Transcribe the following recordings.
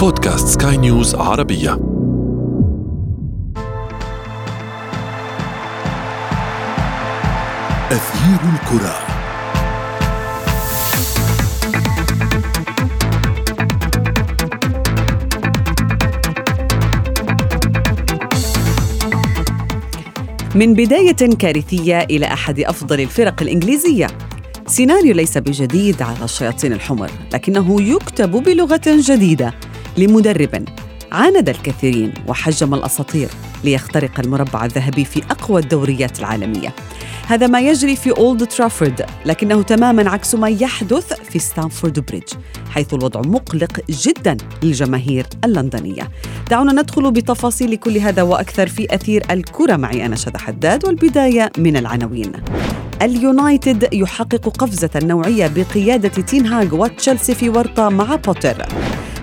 بودكاست سكاي نيوز عربية. أثير الكرة. من بداية كارثية إلى أحد أفضل الفرق الإنجليزية. سيناريو ليس بجديد على الشياطين الحمر لكنه يكتب بلغة جديدة. لمدرب. عاند الكثيرين وحجم الأساطير ليخترق المربع الذهبي في أقوى الدوريات العالمية. هذا ما يجري في أولد ترافورد لكنه تماما عكس ما يحدث في ستامفورد بريدج حيث الوضع مقلق جدا للجماهير اللندنية. دعونا ندخل بتفاصيل كل هذا وأكثر في أثير الكرة. معي أنا شذى حداد والبداية من العناوين. اليونايتد يحقق قفزة نوعية بقيادة تينهاغ وتشيلسي في ورطة مع بوتر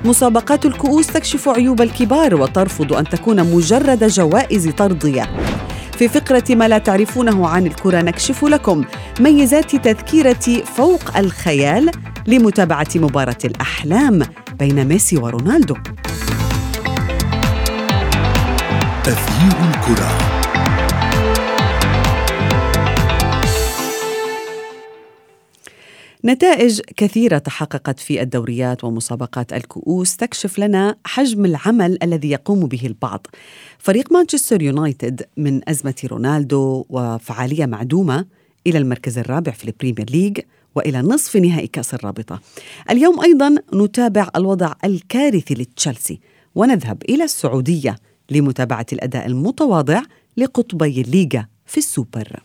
مسابقات الكؤوس تكشف عيوب الكبار وترفض أن تكون مجرد جوائز طردية. في فقرة ما لا تعرفونه عن الكرة نكشف لكم ميزات تذكيرة فوق الخيال لمتابعة مباراة الأحلام بين ميسي ورونالدو. أثير الكرة. نتائج كثيرة تحققت في الدوريات ومسابقات الكؤوس تكشف لنا حجم العمل الذي يقوم به البعض. فريق مانشستر يونايتد من أزمة رونالدو وفعالية معدومة إلى المركز الرابع في البريمير ليج وإلى نصف نهائي كأس الرابطة. اليوم أيضا نتابع الوضع الكارثي لتشيلسي ونذهب إلى السعودية لمتابعة الأداء المتواضع لقطبي الليغا في السوبر.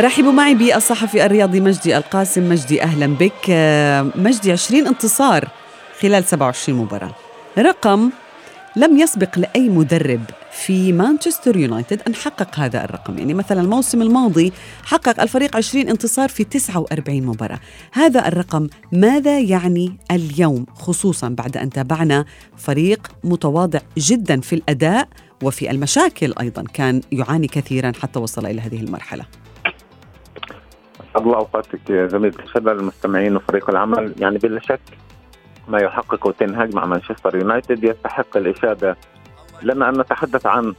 رحبوا معي بالصحفي الرياضي مجدي القاسم. مجدي أهلا بك. مجدي 20 انتصار خلال 27 مباراة. رقم لم يسبق لأي مدرب في مانشستر يونايتد أن حقق هذا الرقم. يعني مثلا الموسم الماضي حقق الفريق 20 انتصار في 49 مباراة. هذا الرقم ماذا يعني اليوم؟ خصوصا بعد أن تابعنا فريق متواضع جدا في الأداء وفي المشاكل أيضا. كان يعاني كثيرا حتى وصل إلى هذه المرحلة. الله أوقاتك زميلتي الشباب المستمعين وفريق العمل يعني بلا شك ما يحققه تنهاج مع مانشستر يونايتد يستحق الإشادة. لما أن نتحدث عن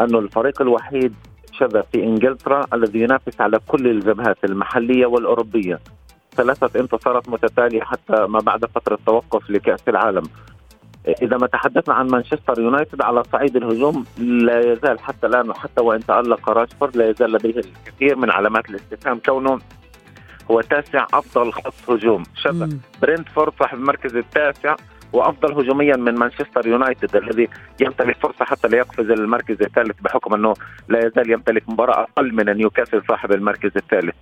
انه الفريق الوحيد شذا في إنجلترا الذي ينافس على كل الجبهات المحلية والأوروبية. ثلاثة انتصارات متتالية حتى ما بعد فترة توقف لكأس العالم. إذا ما تحدثنا عن مانشستر يونايتد على صعيد الهجوم لا يزال حتى الآن وحتى وإن تألق راشفورد لا يزال لديه الكثير من علامات الاستفهام. كونه هو تاسع أفضل خط هجوم. شبه برينتفورد صاحب المركز التاسع وأفضل هجوميا من مانشستر يونايتد الذي يمتلك فرصة حتى ليقفز المركز الثالث بحكم أنه لا يزال يمتلك مباراة أقل من نيوكاسل صاحب المركز الثالث.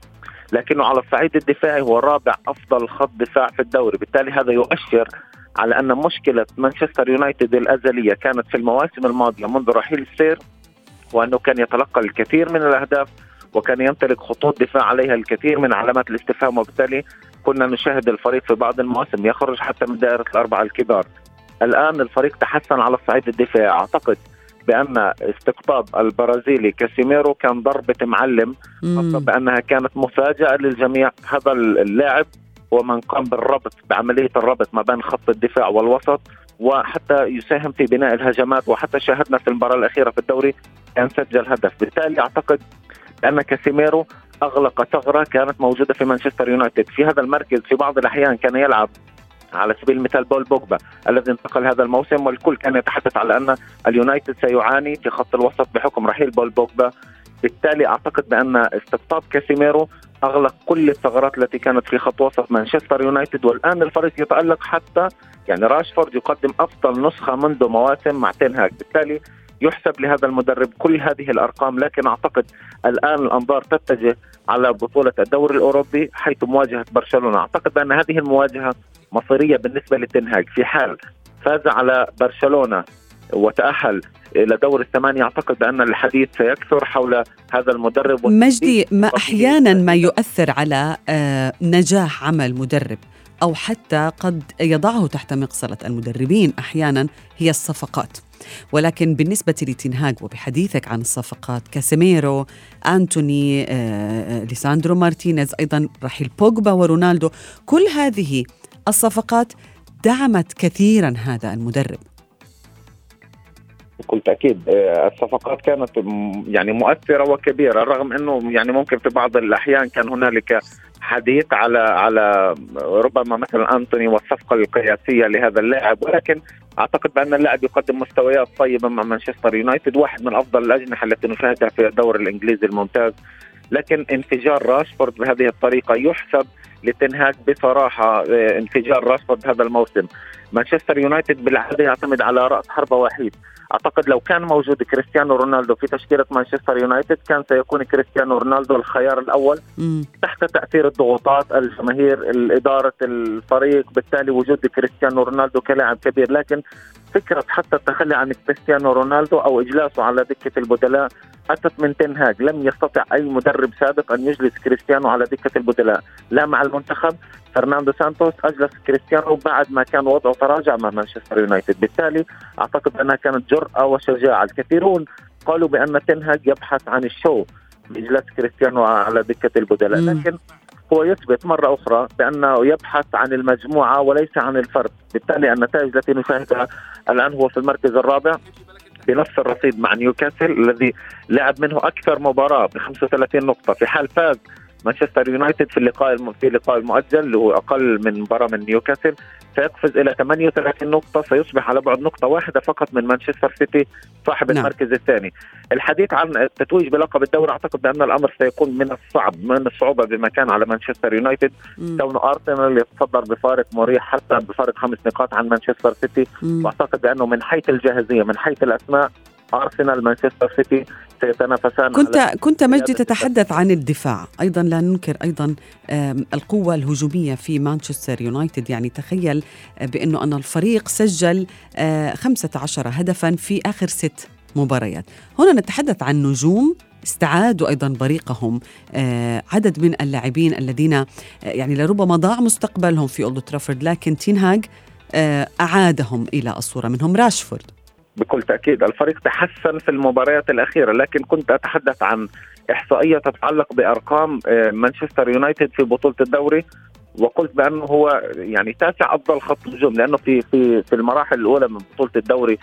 لكنه على الصعيد الدفاعي هو رابع أفضل خط دفاع في الدوري. بالتالي هذا يؤشر على أن مشكلة مانشستر يونايتد الأزلية كانت في المواسم الماضية منذ رحيل السير وأنه كان يتلقى الكثير من الأهداف وكان يمتلك خطوط دفاع عليها الكثير من علامات الاستفهام وبالتالي كنا نشاهد الفريق في بعض المواسم يخرج حتى من دائرة الأربعة الكبار. الآن الفريق تحسن على الصعيد الدفاعي. أعتقد بأن استقطاب البرازيلي كاسيميرو كان ضربة معلم بأنها كانت مفاجأة للجميع. هذا اللاعب هو من قام بالربط بعملية الربط ما بين خط الدفاع والوسط وحتى يساهم في بناء الهجمات وحتى شاهدنا في المباراة الأخيرة في الدوري كان سجل هدف. بالتالي أعتقد لأن كاسيميرو أغلق ثغرة كانت موجودة في مانشستر يونايتد. في هذا المركز في بعض الأحيان كان يلعب على سبيل المثال بول بوجبا الذي انتقل هذا الموسم والكل كان يتحدث على أن اليونايتد سيعاني في خط الوسط بحكم رحيل بول بوجبا. بالتالي أعتقد بأن استقطاب كاسيميرو أغلق كل الثغرات التي كانت في خط وسط مانشستر يونايتد والآن الفريق يتألق حتى يعني راشفورد يقدم أفضل نسخة منذ مواسم مع تنهاك بالتالي يحسب لهذا المدرب كل هذه الأرقام لكن أعتقد الآن الأنظار تتجه على بطولة الدوري الأوروبي حيث مواجهة برشلونة، أعتقد بان هذه المواجهة مصيرية بالنسبة لتنهاج. في حال فاز على برشلونة وتأهل إلى دور الثمانية أعتقد بأن الحديث سيكثر حول هذا المدرب. مجدي ما أحيانا ما يؤثر على آه، نجاح عمل مدرب. أو حتى قد يضعه تحت مقصلة المدربين أحيانا هي الصفقات. ولكن بالنسبة لتنهاج وبحديثك عن الصفقات كاسيميرو أنتوني آه، آه، ليساندرو مارتينيز أيضا رحيل بوجبا ورونالدو كل هذه الصفقات دعمت كثيرا هذا المدرب. بكل تاكيد آه، الصفقات كانت يعني مؤثرة وكبيرة رغم إنه يعني ممكن في بعض الأحيان كان هنالك حديث على على ربما مثلا أنتوني والصفقة القياسية لهذا اللاعب ولكن أعتقد بأن اللاعب يقدم مستويات طيبة مع مانشستر يونايتد واحد من أفضل الأجنحة التي نشاهدها في الدوري الإنجليزي الممتاز. لكن انفجار راشفورد بهذه الطريقة يحسب لتنهاك بصراحة آه، انفجار راشفورد هذا الموسم. مانشستر يونايتد بالعادة يعتمد على رأس حربة وحيد. أعتقد لو كان موجود كريستيانو رونالدو في تشكيلة مانشستر يونايتد كان سيكون كريستيانو رونالدو الخيار الأول مم. تحت تأثير الضغوطات الجماهير إدارة الفريق بالتالي وجود كريستيانو رونالدو كلاعب كبير. لكن فكرة حتى التخلي عن كريستيانو رونالدو أو إجلاسه على دكة البدلاء أتت من تين هاغ لم يستطع أي مدرب سابق أن يجلس كريستيانو على دكة البدلاء لا مع المنتخب فرناندو سانتوس أجلس كريستيانو بعد ما كان وضعه تراجع مع مانشستر يونايتد. بالتالي أعتقد أنها كانت جرأة وشجاعة. الكثيرون قالوا بأن تين هاغ يبحث عن ال show بإجلاس كريستيانو على دكة البدلاء لكن هو يثبت مرة أخرى بأنه يبحث عن المجموعة وليس عن الفرد. بالتالي النتائج التي نشاهدها الآن هو في المركز الرابع بنفس الرصيد مع نيوكاسل الذي لعب منه أكثر مباراة ب 35 نقطة. في حال فاز مانشستر يونايتد في اللقاء في اللقاء المؤجل اللي هو أقل من مباراة من نيوكاسل. سيقفز إلى 38 نقطة سيصبح على بعد نقطة واحدة فقط من مانشستر سيتي صاحب نعم. المركز الثاني. الحديث عن التتويج بلقب الدوري أعتقد بأن الأمر سيكون من الصعب من الصعوبة بمكان على مانشستر يونايتد. كون أرسنال يتصدر بفارق مريح حتى بفارق خمس نقاط عن مانشستر سيتي. وأعتقد بأنه من حيث الجاهزية من حيث الأسماء أرسنال مانشستر سيتي سيتنافسان كنت كنت مجدي تتحدث عن الدفاع أيضا لا ننكر أيضا القوة الهجومية في مانشستر يونايتد. يعني تخيل بأنه أن الفريق سجل 15 آه، هدفا في آخر ست مباريات. هنا نتحدث عن نجوم استعادوا أيضا بريقهم. آه عدد من اللاعبين الذين آه يعني لربما ضاع مستقبلهم في أولد ترافورد لكن تينهاج آه أعادهم إلى الصورة. منهم راشفورد. بكل تأكيد الفريق تحسن في المباريات الأخيرة لكن كنت أتحدث عن إحصائية تتعلق بأرقام آه، مانشستر يونايتد في بطولة الدوري وقلت بأنه هو يعني تاسع أفضل خط هجوم لأنه في في في المراحل الأولى من بطولة الدوري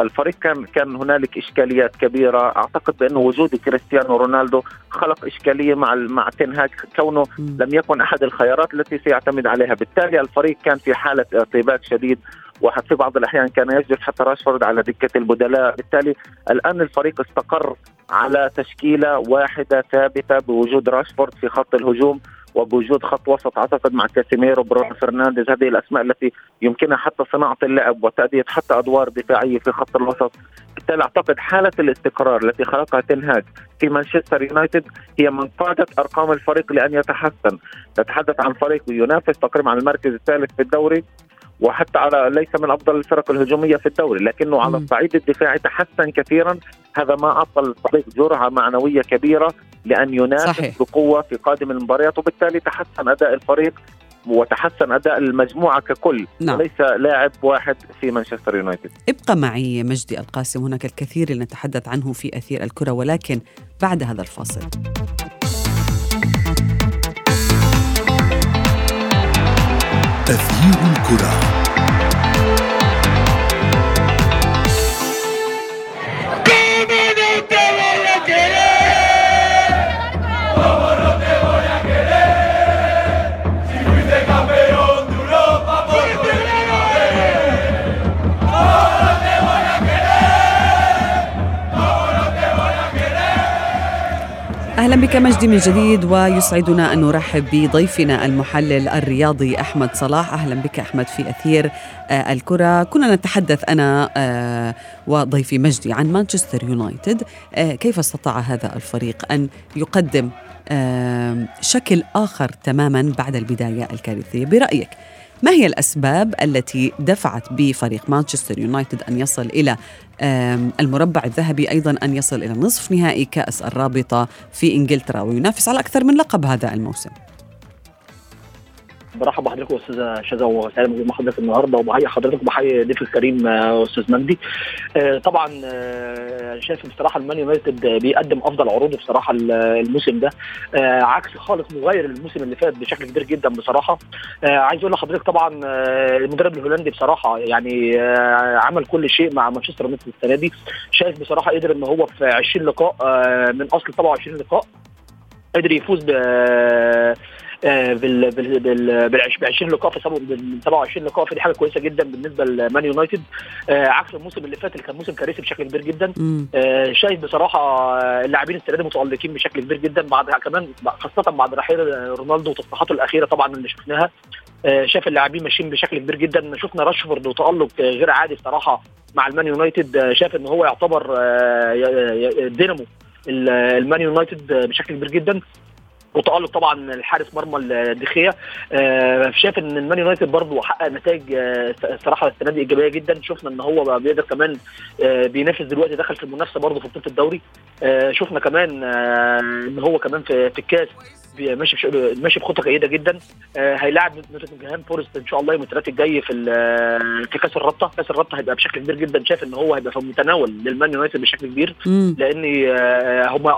الفريق كان كان هنالك إشكاليات كبيرة. أعتقد بانه وجود كريستيانو رونالدو خلق إشكالية مع مع تنهاك كونه لم يكن أحد الخيارات التي سيعتمد عليها. بالتالي الفريق كان في حالة ارتباك شديد. وفي بعض الأحيان كان يجلس حتى راشفورد على دكة البدلاء. بالتالي الآن الفريق استقر على تشكيلة واحدة ثابتة بوجود راشفورد في خط الهجوم وبوجود خط وسط أعتقد مع كاسيميرو برونو فرنانديز. هذه الأسماء التي يمكنها حتى صناعة اللعب وتأدية حتى أدوار دفاعية في خط الوسط. بالتالي أعتقد حالة الاستقرار التي خلقها تين هاغ في مانشستر يونايتد هي من قادت أرقام الفريق لأن يتحسن. نتحدث عن فريق ينافس تقريبا على المركز الثالث في الدوري. وحتى على ليس من أفضل الفرق الهجومية في الدوري لكنه على الصعيد الدفاعي تحسن كثيرا هذا ما أعطى الفريق جرعة معنوية كبيرة لأن ينافس صحيح. بقوة في قادم المباريات وبالتالي تحسن أداء الفريق وتحسن أداء المجموعة ككل نعم. وليس لاعب واحد في مانشستر يونايتد ابقى معي مجدي القاسم هناك الكثير لنتحدث عنه في أثير الكرة ولكن بعد هذا الفاصل تغيير الكرة. أهلا بك مجدي من جديد ويسعدنا أن نرحب بضيفنا المحلل الرياضي أحمد صلاح. أهلا بك أحمد في أثير آه، الكرة. كنا نتحدث أنا آه، وضيفي مجدي عن مانشستر يونايتد. آه، كيف استطاع هذا الفريق أن يقدم شكل آخر تماما بعد البداية الكارثية؟ برأيك ما هي الأسباب التي دفعت بفريق مانشستر يونايتد أن يصل إلى المربع الذهبي أيضا أن يصل إلى نصف نهائي كأس الرابطة في إنجلترا وينافس على أكثر من لقب هذا الموسم؟ برحب بحضرتك استاذه شذا موجود مع حضرتك النهارده وبحيي حضرتك وبحيي ضيف الكريم آه، أستاذ مجدي. آه، طبعا آه، شايف بصراحة المان يونايتد بيقدم أفضل عروضه بصراحة الموسم ده. عكس خالص مغاير الموسم اللي فات بشكل كبير جدا بصراحة. عايز أقول لحضرتك طبعا المدرب الهولندي بصراحة يعني عمل كل شيء مع مانشستر يونايتد السنة دي. شايف بصراحة قدر إن هو في 20 لقاء من أصل 27 لقاء قدر يفوز ب بال بال بال 20 لقاء في 27 لقاء فدي حاجة كويسة جدا بالنسبة لمان يونايتد. آه، عكس الموسم اللي فات اللي كان موسم كارثي بشكل كبير جدا. آه، شايف بصراحة اللاعبين السنة دي متألقين بشكل كبير جدا بعد كمان خاصة بعد رحيل رونالدو وتصريحاته الأخيرة طبعا اللي شفناها. شاف اللاعبين ماشيين بشكل كبير جدا. شفنا راشفورد وتألق غير عادي بصراحة مع المان يونايتد. شاف إن هو يعتبر دينامو المان يونايتد بشكل كبير جدا. وتالق طبعا الحارس مرمى الدخية. آه شايف إن المان يونايتد برضه حقق نتائج آه الصراحه السنة دي إيجابية جدا. شفنا إن هو بيقدر كمان آه بينافس دلوقتي دخل في المنافسة برضه في بطولة الدوري. شفنا كمان إن هو كمان في الكاس. ماشي ماشي بخطة جيدة جدا. آه هيلاعب نوتنجهام فورست إن شاء الله يوم الثلاث الجاي في في كأس الرابطة. كأس الرابطة هيبقى بشكل كبير جدا. شايف إن هو هيبقى في المتناول للمان يونايتد بشكل كبير. لأن آه هم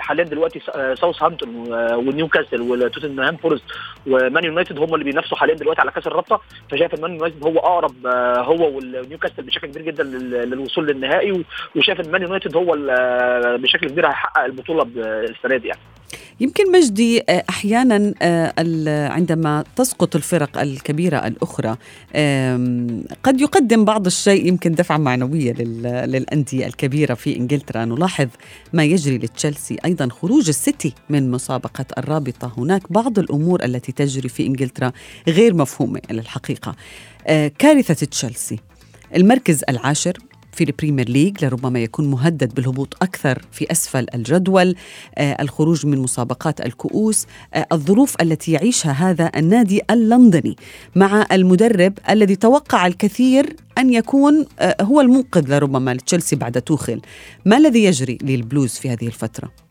حاليا دلوقتي ساوث هامبتون ونيوكاسل ونوتنجهام فورست ومان يونايتد هم اللي بينافسوا حاليا دلوقتي على كأس الرابطة. فشايف المان يونايتد هو أقرب آه هو ونيوكاسل بشكل كبير جدا للوصول للنهائي. وشايف المان يونايتد هو بشكل كبير هيحقق البطولة السنة دي يعني. يمكن مجدي آه، أحيانا آه، عندما تسقط الفرق الكبيرة الأخرى قد يقدم بعض الشيء يمكن دفعه معنوية للأندية الكبيرة في إنجلترا. نلاحظ ما يجري لتشيلسي. أيضا خروج السيتي من مسابقة الرابطة. هناك بعض الأمور التي تجري في إنجلترا غير مفهومة للحقيقه آه، كارثة تشيلسي. المركز العاشر في ال Premier League لربما يكون مهدد بالهبوط أكثر في أسفل الجدول آه الخروج من مسابقات الكؤوس آه الظروف التي يعيشها هذا النادي اللندني مع المدرب الذي توقع الكثير أن يكون آه هو المنقذ لربما لتشيلسي بعد توخيل ما الذي يجري للبلوز في هذه الفترة؟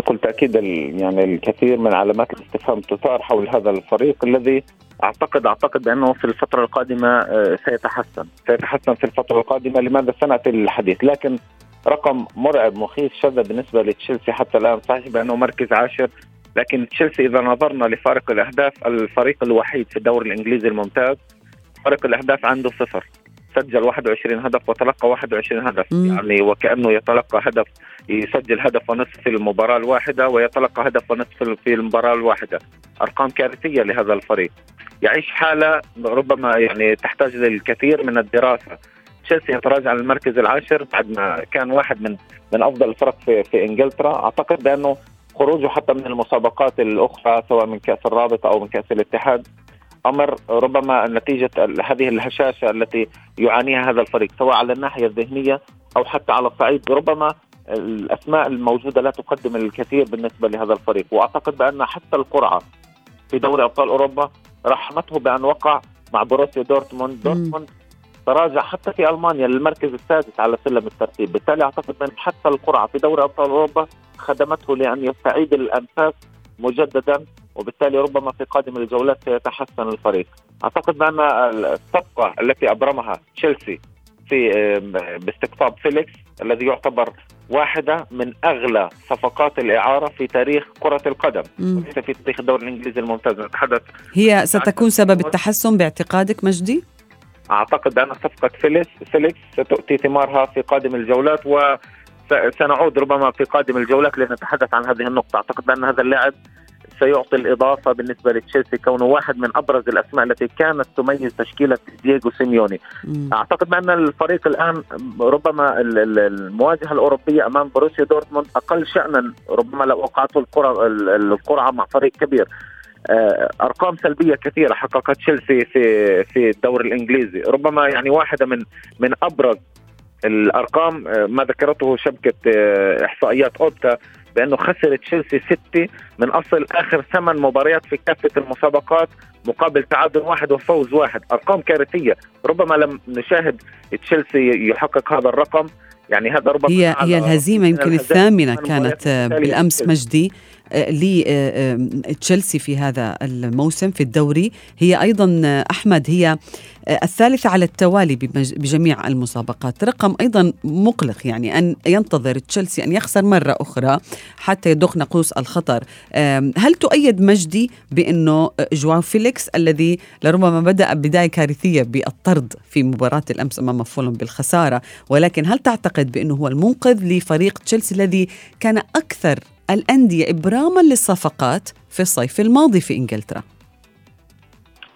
بكل تأكيد يعني الكثير من علامات الاستفهام تثار حول هذا الفريق الذي اعتقد أعتقد بانه في الفترة القادمة آه، سيتحسن. سيتحسن في الفترة القادمة لماذا سناتي للحديث لكن رقم مرعب مخيف شذا بالنسبة لتشيلسي حتى الآن. صحيح بأنه مركز عاشر لكن تشيلسي إذا نظرنا لفارق الأهداف الفريق الوحيد في الدوري الإنجليزي الممتاز فرق الأهداف عنده صفر. سجل 21 هدف وتلقى 21 هدف. مم. يعني وكأنه يتلقى هدف يسجل هدف ونصف في المباراة الواحدة ويتلقى هدف ونصف في المباراة الواحدة. أرقام كارثية لهذا الفريق. يعيش حالة ربما يعني تحتاج للكثير من الدراسة. تشيلسي يتراجع للمركز العاشر بعد ما كان واحد من من أفضل الفرق في في إنجلترا. أعتقد بأنه خروجه حتى من المسابقات الأخرى سواء من كأس الرابطه أو من كأس الاتحاد أمر ربما نتيجة هذه الهشاشة التي يعانيها هذا الفريق سواء على الناحية الذهنية أو حتى على الصعيد. ربما الأسماء الموجودة لا تقدم الكثير بالنسبة لهذا الفريق. وأعتقد بأن حتى القرعة في دوري أبطال أوروبا رحمته بأن وقع مع بوروسيا دورتموند. دورتموند تراجع حتى في ألمانيا للمركز السادس على سلم الترتيب. بالتالي أعتقد ان حتى القرعة في دوري أبطال أوروبا خدمته لأن يستعيد الأنفاس مجددا وبالتالي ربما في قادم الجولات سيتحسن الفريق. أعتقد بأن الصفقة التي أبرمها تشيلسي في باستقطاب فيليكس الذي يعتبر واحدة من أغلى صفقات الإعارة في تاريخ كرة القدم. وليس في تاريخ الدوري الإنجليزي الممتاز. نتحدث هي ستكون سبب التحسن باعتقادك مجدي؟ أعتقد أن صفقة فيليكس فيليكس ستؤتي ثمارها في قادم الجولات و سنعود ربما في قادم الجولات لنتحدث عن هذه النقطة. أعتقد بأن هذا اللاعب سيعطي الإضافة بالنسبة لتشيلسي كونه واحد من أبرز الأسماء التي كانت تميز تشكيلة دييغو سيميوني. مم. أعتقد بأن الفريق الآن ربما المواجهة الأوروبية أمام بوروسيا دورتموند أقل شأنا ربما لو وقعته القرعة القرعة مع فريق كبير. آه، أرقام سلبية كثيرة حققت تشيلسي في في الدوري الإنجليزي. ربما يعني واحدة من من أبرز الأرقام آه، ما ذكرته شبكة آه، إحصائيات أوبتا بأنه خسر تشيلسي ستة من أصل آخر ثمان مباريات في كافة المسابقات مقابل تعادل واحد وفوز واحد. أرقام كارثية. ربما لم نشاهد تشيلسي يحقق هذا الرقم. يعني هذا ربما هي هي الهزيمة يمكن الثامنة كانت بالأمس مجدي. لتشيلسي في هذا الموسم في الدوري. هي أيضا أحمد هي الثالثة على التوالي بجميع المسابقات. رقم أيضا مقلق يعني أن ينتظر تشيلسي أن يخسر مرة أخرى حتى يدق ناقوس الخطر. هل تؤيد مجدي بأنه جواو فيليكس الذي لربما بدأ بداية كارثية بالطرد في مباراة الأمس أمام فولم بالخسارة ولكن هل تعتقد بأنه هو المنقذ لفريق تشيلسي الذي كان أكثر الأندية إبراما للصفقات في الصيف الماضي في إنجلترا.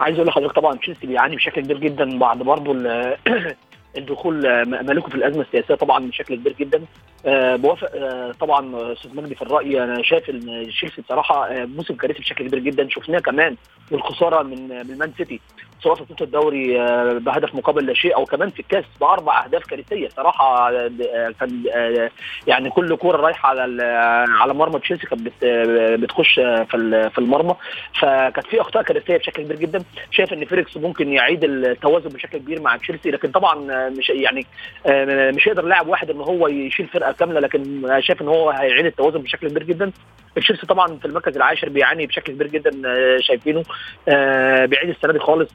عايز أقول لحضرتك طبعا تشيلسي بيعاني بشكل كبير جدا بعد برضه الدخول ملكه في الأزمة السياسية طبعا بشكل كبير جدا. أه بوافق أه طبعا أستاذ مجدي في الرأي. أنا شايف إن تشيلسي بصراحة موسم كارثي بشكل كبير جدا. شفناه كمان والخساره من من مان سيتي سواء في بطوله الدوري بهدف مقابل لا شيء أو كمان في الكاس بأربع أهداف كارثية. صراحة كان يعني كل كورة رايحة على على مرمى تشيلسي كانت بتخش في في المرمى. فكانت في أخطاء كارثية بشكل كبير جدا. شايف إن فيريكس ممكن يعيد التوازن بشكل كبير مع تشيلسي لكن طبعا مش يعني مش هيقدر لاعب واحد إن هو يشيل فرقة كاملة لكن شايف إن هو هيعيد التوازن بشكل كبير جدا. تشيلسي طبعا في المركز العاشر بيعاني بشكل كبير جدا شايفينه. بيعيد السنة دي خالص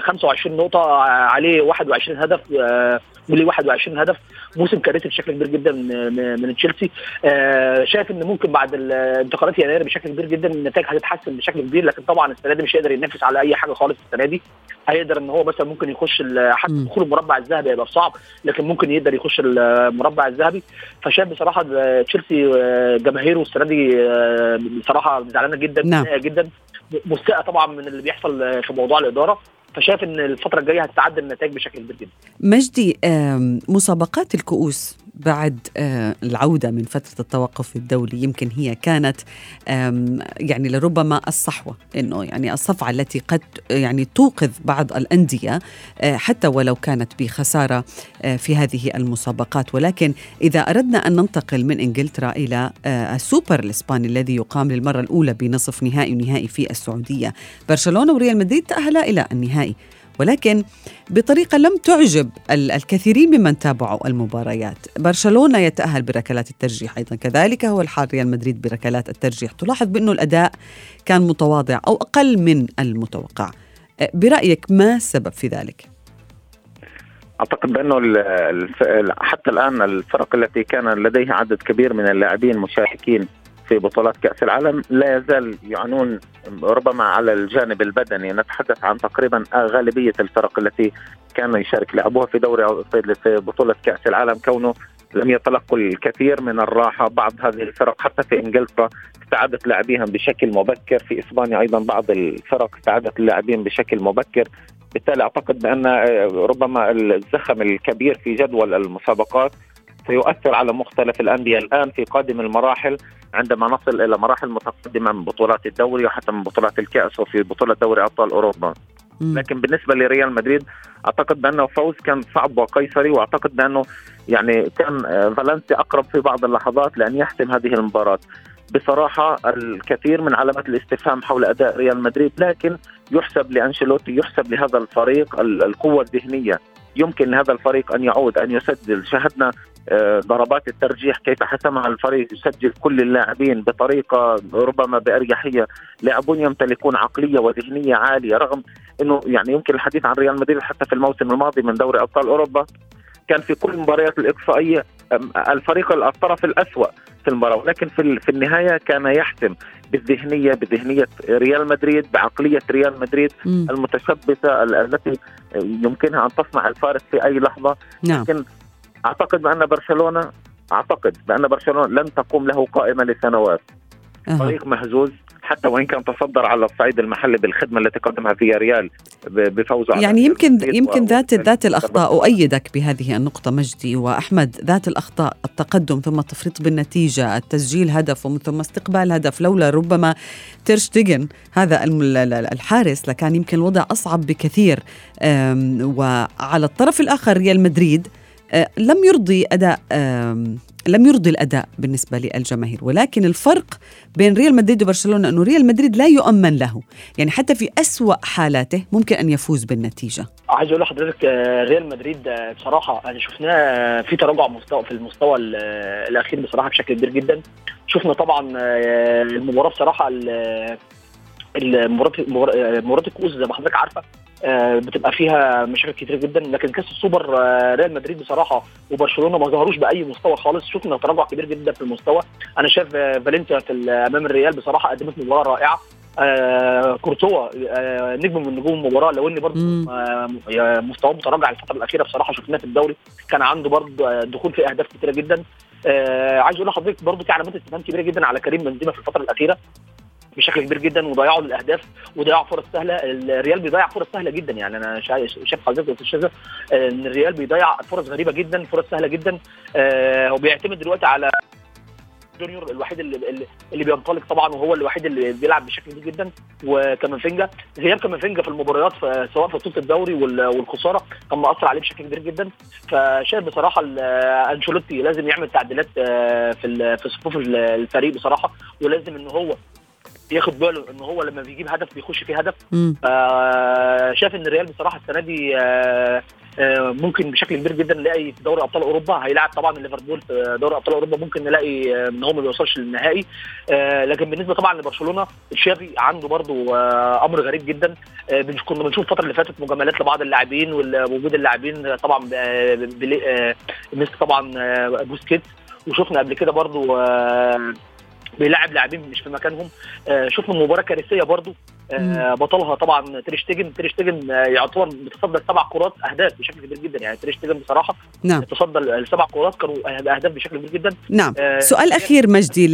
25 نقطة عليه 21 هدف وليه 21 هدف. موسم كارثي بشكل كبير جدا من تشيلسي. شايف إن ممكن بعد انتقالات يناير بشكل كبير جدا النتائج هتتحسن بشكل كبير لكن طبعا السنة دي مش هيقدر ينافس على أي حاجة خالص السنة دي. هيقدر إن هو مثلا ممكن يخش حتى دخول المربع الذهبي هيبقى صعب لكن ممكن يقدر يخش المربع الذهبي. فشايف بصراحة تشيلسي جماهيره السنة دي بصراحة زعلانة جدا نعم. جدا. مستاءه طبعا من اللي بيحصل في موضوع الإدارة. فشايف إن الفترة الجاية هتتعدل النتائج بشكل كبير جدا. مجدي مسابقات الكؤوس بعد العودة من فترة التوقف الدولي يمكن هي كانت يعني لربما الصحوة إنه يعني الصفعة التي قد يعني توقظ بعض الأندية حتى ولو كانت بخسارة في هذه المسابقات. ولكن إذا أردنا أن ننتقل من إنجلترا إلى السوبر الإسباني الذي يقام للمرة الأولى بنصف نهائي ونهائي في السعودية. برشلونة وريال مدريد تأهلا إلى النهائي. ولكن بطريقة لم تعجب الكثيرين ممن تابعوا المباريات. برشلونة يتأهل بركلات الترجيح أيضا. كذلك هو الحال ريال مدريد بركلات الترجيح. تلاحظ بانه الأداء كان متواضع أو أقل من المتوقع. برأيك ما السبب في ذلك؟ أعتقد بأنه حتى الآن الفرق التي كان لديها عدد كبير من اللاعبين مشاركين في بطولات كأس العالم لا يزال يعانون ربما على الجانب البدني. نتحدث عن تقريبا غالبية الفرق التي كان يشارك لعبوها في دوري في بطولة كأس العالم. كونه لم يتلقوا الكثير من الراحة بعض هذه الفرق حتى في إنجلترا استعادت لاعبيها بشكل مبكر. في إسبانيا أيضا بعض الفرق استعادت اللاعبين بشكل مبكر. بالتالي أعتقد بأن ربما الزخم الكبير في جدول المسابقات سيؤثر على مختلف الأندية الآن في قادم المراحل. عندما نصل إلى مراحل متقدمة من بطولات الدوري وحتى من بطولات الكأس وفي بطولة دوري أبطال أوروبا. لكن بالنسبة لريال مدريد أعتقد بأنه فوز كان صعب وقيصري وأعتقد بأنه يعني كان فالنسيا أقرب في بعض اللحظات لأن يحسم هذه المباراة. بصراحة الكثير من علامات الاستفهام حول أداء ريال مدريد لكن يحسب لأنشيلوتي يحسب لهذا الفريق القوة الذهنية. يمكن لهذا الفريق أن يعود أن يسجل شاهدنا ضربات الترجيح كيف حسمها الفريق يسجل كل اللاعبين بطريقة ربما بأريحية لاعبون يمتلكون عقلية وذهنية عالية رغم إنه يعني يمكن الحديث عن ريال مدريد حتى في الموسم الماضي من دوري أبطال أوروبا كان في كل المباريات الاقصائيه الفريق الطرف الأسوأ في المباراة ولكن في في النهاية كان يحسم بالذهنية بذهنية ريال مدريد بعقلية ريال مدريد م. المتشبثة التي يمكنها أن تصنع الفارق في أي لحظة نعم. لكن أعتقد بأن برشلونه أعتقد بأن برشلونة لن تقوم له قائمة لسنوات. أه. فريق مهزوز حتى وإن كان تصدر على الصعيد المحلي بالخدمة التي قدمها فيها ريال بفوزه يعني يمكن يمكن ذات ذات الأخطاء أؤيدك بهذه النقطة مجدي. وأحمد ذات الأخطاء التقدم ثم التفريط بالنتيجة التسجيل هدف ومن ثم استقبال هدف لولا ربما تيرشتيجن هذا الحارس لكان يمكن الوضع أصعب بكثير. وعلى الطرف الآخر ريال مدريد لم يرضي أداء لم يرضي الأداء بالنسبة للجماهير ولكن الفرق بين ريال مدريد وبرشلونة أنه ريال مدريد لا يؤمن له. يعني حتى في أسوأ حالاته ممكن أن يفوز بالنتيجة. عايز أقول لحضرتك آه، ريال مدريد آه، بصراحة أنا شفناه في تراجع مستوى في المستوى الأخير بصراحة بشكل كبير جدا. شفنا طبعا المباراة بصراحة مباراه الكؤوس زي ما حضرتك عارفة آه، بتبقى فيها مشاكل كتير جدا. لكن كأس السوبر آه، ريال مدريد بصراحة وبرشلونة ما ظهروش بأي مستوى خالص. شفنا تراجع كبير جدا في المستوى. أنا شايف آه، فالنسيا في أمام الريال بصراحة قدمت مباراة رائعة. آه كورتوا آه نجم من نجوم المباراة لو ان برضه آه مستواه متراجع الفترة الأخيرة بصراحة شفناه في الدوري. كان عنده برضه دخول في أهداف كتيرة جدا. آه عايز أقول لحضرتك برضه في علامات استفهام كبيرة جدا على كريم بنزيما في الفترة الأخيرة. بشكل كبير جدا وضيعوا الأهداف وضيعوا فرص سهلة. الريال بيضيع فرص سهلة جدا يعني. أنا شايف حضرتك أستاذ إن الريال بيضيع فرص غريبة جدا فرص سهلة جدا. آه وبيعتمد دلوقتي على جونيور الوحيد اللي اللي بينطلق طبعا وهو الوحيد اللي بيلعب بشكل كبير جدا وكامافينجا. غياب كامافينجا في المباريات سواء في بطولة الدوري والخسارة كان مأثر عليه بشكل كبير جدا. فشايف بصراحة أنشيلوتي لازم يعمل تعديلات آه، في في صفوف الفريق بصراحة ولازم إن هو ياخد باله إن هو لما بيجيب هدف بيخش فيه هدف. آه شاف إن الريال بصراحة السنة دي آه آه ممكن بشكل كبير جدا نلاقي في دوري أبطال أوروبا. هيلاعب طبعا ليفربول في دوري أبطال أوروبا. ممكن نلاقي آه إن هو ما بيوصلش للنهائي. آه لكن بالنسبة طبعا لبرشلونة تشافي عنده برضو أمر غريب جدا. كنا بنشوف الفترة اللي فاتت مجاملات لبعض اللاعبين ووجود اللاعبين طبعا مثل طبعا بوسكيتس. وشفنا قبل كده برضو آه بيلعب لاعبين مش في مكانهم. آه شفنا مباراة كارثية برضو. آه بطلها طبعا تير شتيجن تير شتيجن آه يعتبر بتصدى لسبع كرات أهداف بشكل كبير جدا. يعني تير شتيجن بصراحة نعم. تصدى السبع كرات كانوا أهداف بشكل كبير جدا. نعم. آه سؤال أخير مجدي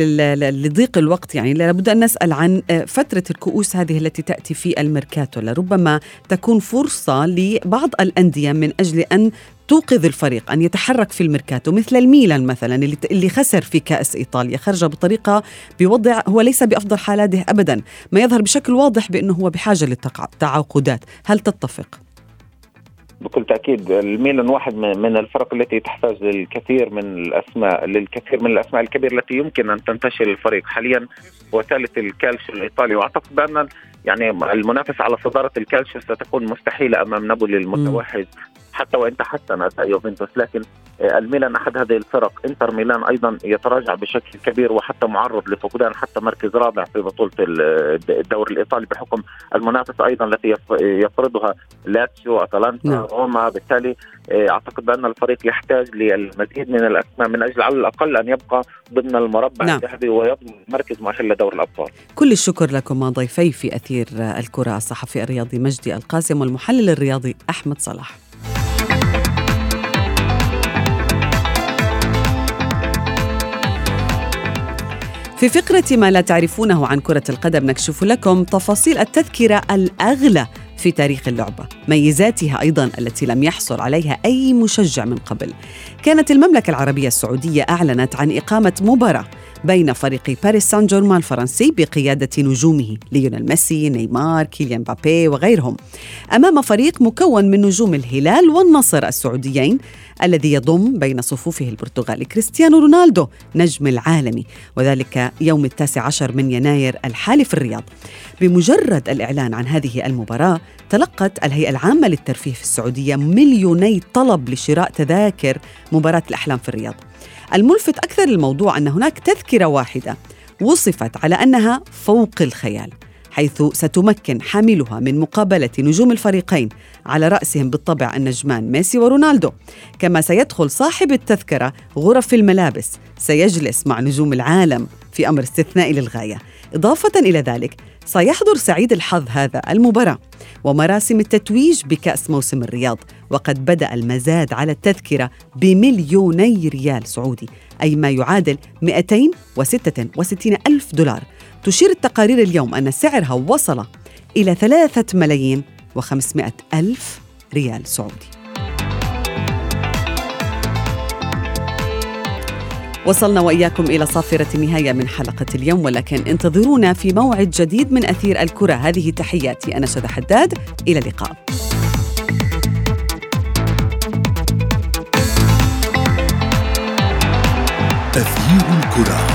لضيق الوقت. يعني لابد أن نسأل عن فترة الكؤوس هذه التي تأتي في الميركاتو. لربما تكون فرصة لبعض الأندية من أجل أن توقظ الفريق أن يتحرك في الميركاتو مثل الميلان مثلا اللي, خسر في كأس إيطاليا خرج بطريقة بوضع هو ليس بأفضل حالاته أبدا ما يظهر بشكل واضح بأنه هو بحاجة للتعاقدات هل تتفق؟ بكل تأكيد الميلان واحد من الفرق التي تحتاج للكثير من الأسماء للكثير من الأسماء الكبيرة التي يمكن أن تنتشل الفريق حاليا هو ثالث الكالشيو الإيطالي. وأعتقد بان يعني المنافسة على صدارة الكالشيو ستكون مستحيلة أمام نابولي المتوحش. حتى وان تحسن اداء يوفنتوس لكن آه، الميلان أحد هذه الفرق إنتر ميلان أيضا يتراجع بشكل كبير وحتى معرض لفقدان حتى مركز رابع في بطولة الدوري الإيطالي بحكم المنافسة أيضا التي يفرضها لاتسيو أتلانتا نعم. روما بالتالي آه، أعتقد بأن الفريق يحتاج للمزيد من الأسماء من أجل على الأقل أن يبقى ضمن المربع نعم. الذهبي ويضمن مركز مؤهل لدور الأبطال. كل الشكر لكم ضيفي في أثير الكرة الصحفي الرياضي مجدي القاسم والمحلل الرياضي أحمد صلاح. في فقرة ما لا تعرفونه عن كرة القدم نكشف لكم تفاصيل التذكرة الأغلى في تاريخ اللعبة ميزاتها أيضا التي لم يحصل عليها أي مشجع من قبل. كانت المملكة العربية السعودية أعلنت عن إقامة مباراة بين فريق باريس سان جيرمان الفرنسي بقيادة نجومه ليونيل ميسي، نيمار، كيليان مبابي وغيرهم. أمام فريق مكون من نجوم الهلال والنصر السعوديين الذي يضم بين صفوفه البرتغالي كريستيانو رونالدو نجم العالمي وذلك يوم التاسع عشر من يناير الحالي في الرياض. بمجرد الإعلان عن هذه المباراة تلقت الهيئة العامة للترفيه في السعودية مليوني طلب لشراء تذاكر مباراة الأحلام في الرياض. الملفت أكثر الموضوع أن هناك تذكرة واحدة وصفت على أنها فوق الخيال. حيث ستمكن حاملها من مقابلة نجوم الفريقين على رأسهم بالطبع النجمان ميسي ورونالدو. كما سيدخل صاحب التذكرة غرف الملابس سيجلس مع نجوم العالم في أمر استثنائي للغاية. إضافة إلى ذلك سيحضر سعيد الحظ هذا المباراة ومراسم التتويج بكأس موسم الرياض وقد بدأ المزاد على التذكرة بمليوني ريال سعودي أي ما يعادل 266 ألف دولار. تشير التقارير اليوم أن سعرها وصل إلى ثلاثة ملايين وخمسمائة ألف ريال سعودي. وصلنا وإياكم إلى صافرة النهاية من حلقة اليوم ولكن انتظرونا في موعد جديد من أثير الكرة. هذه تحياتي أنا شذى حداد. إلى اللقاء. تغيير الكرة.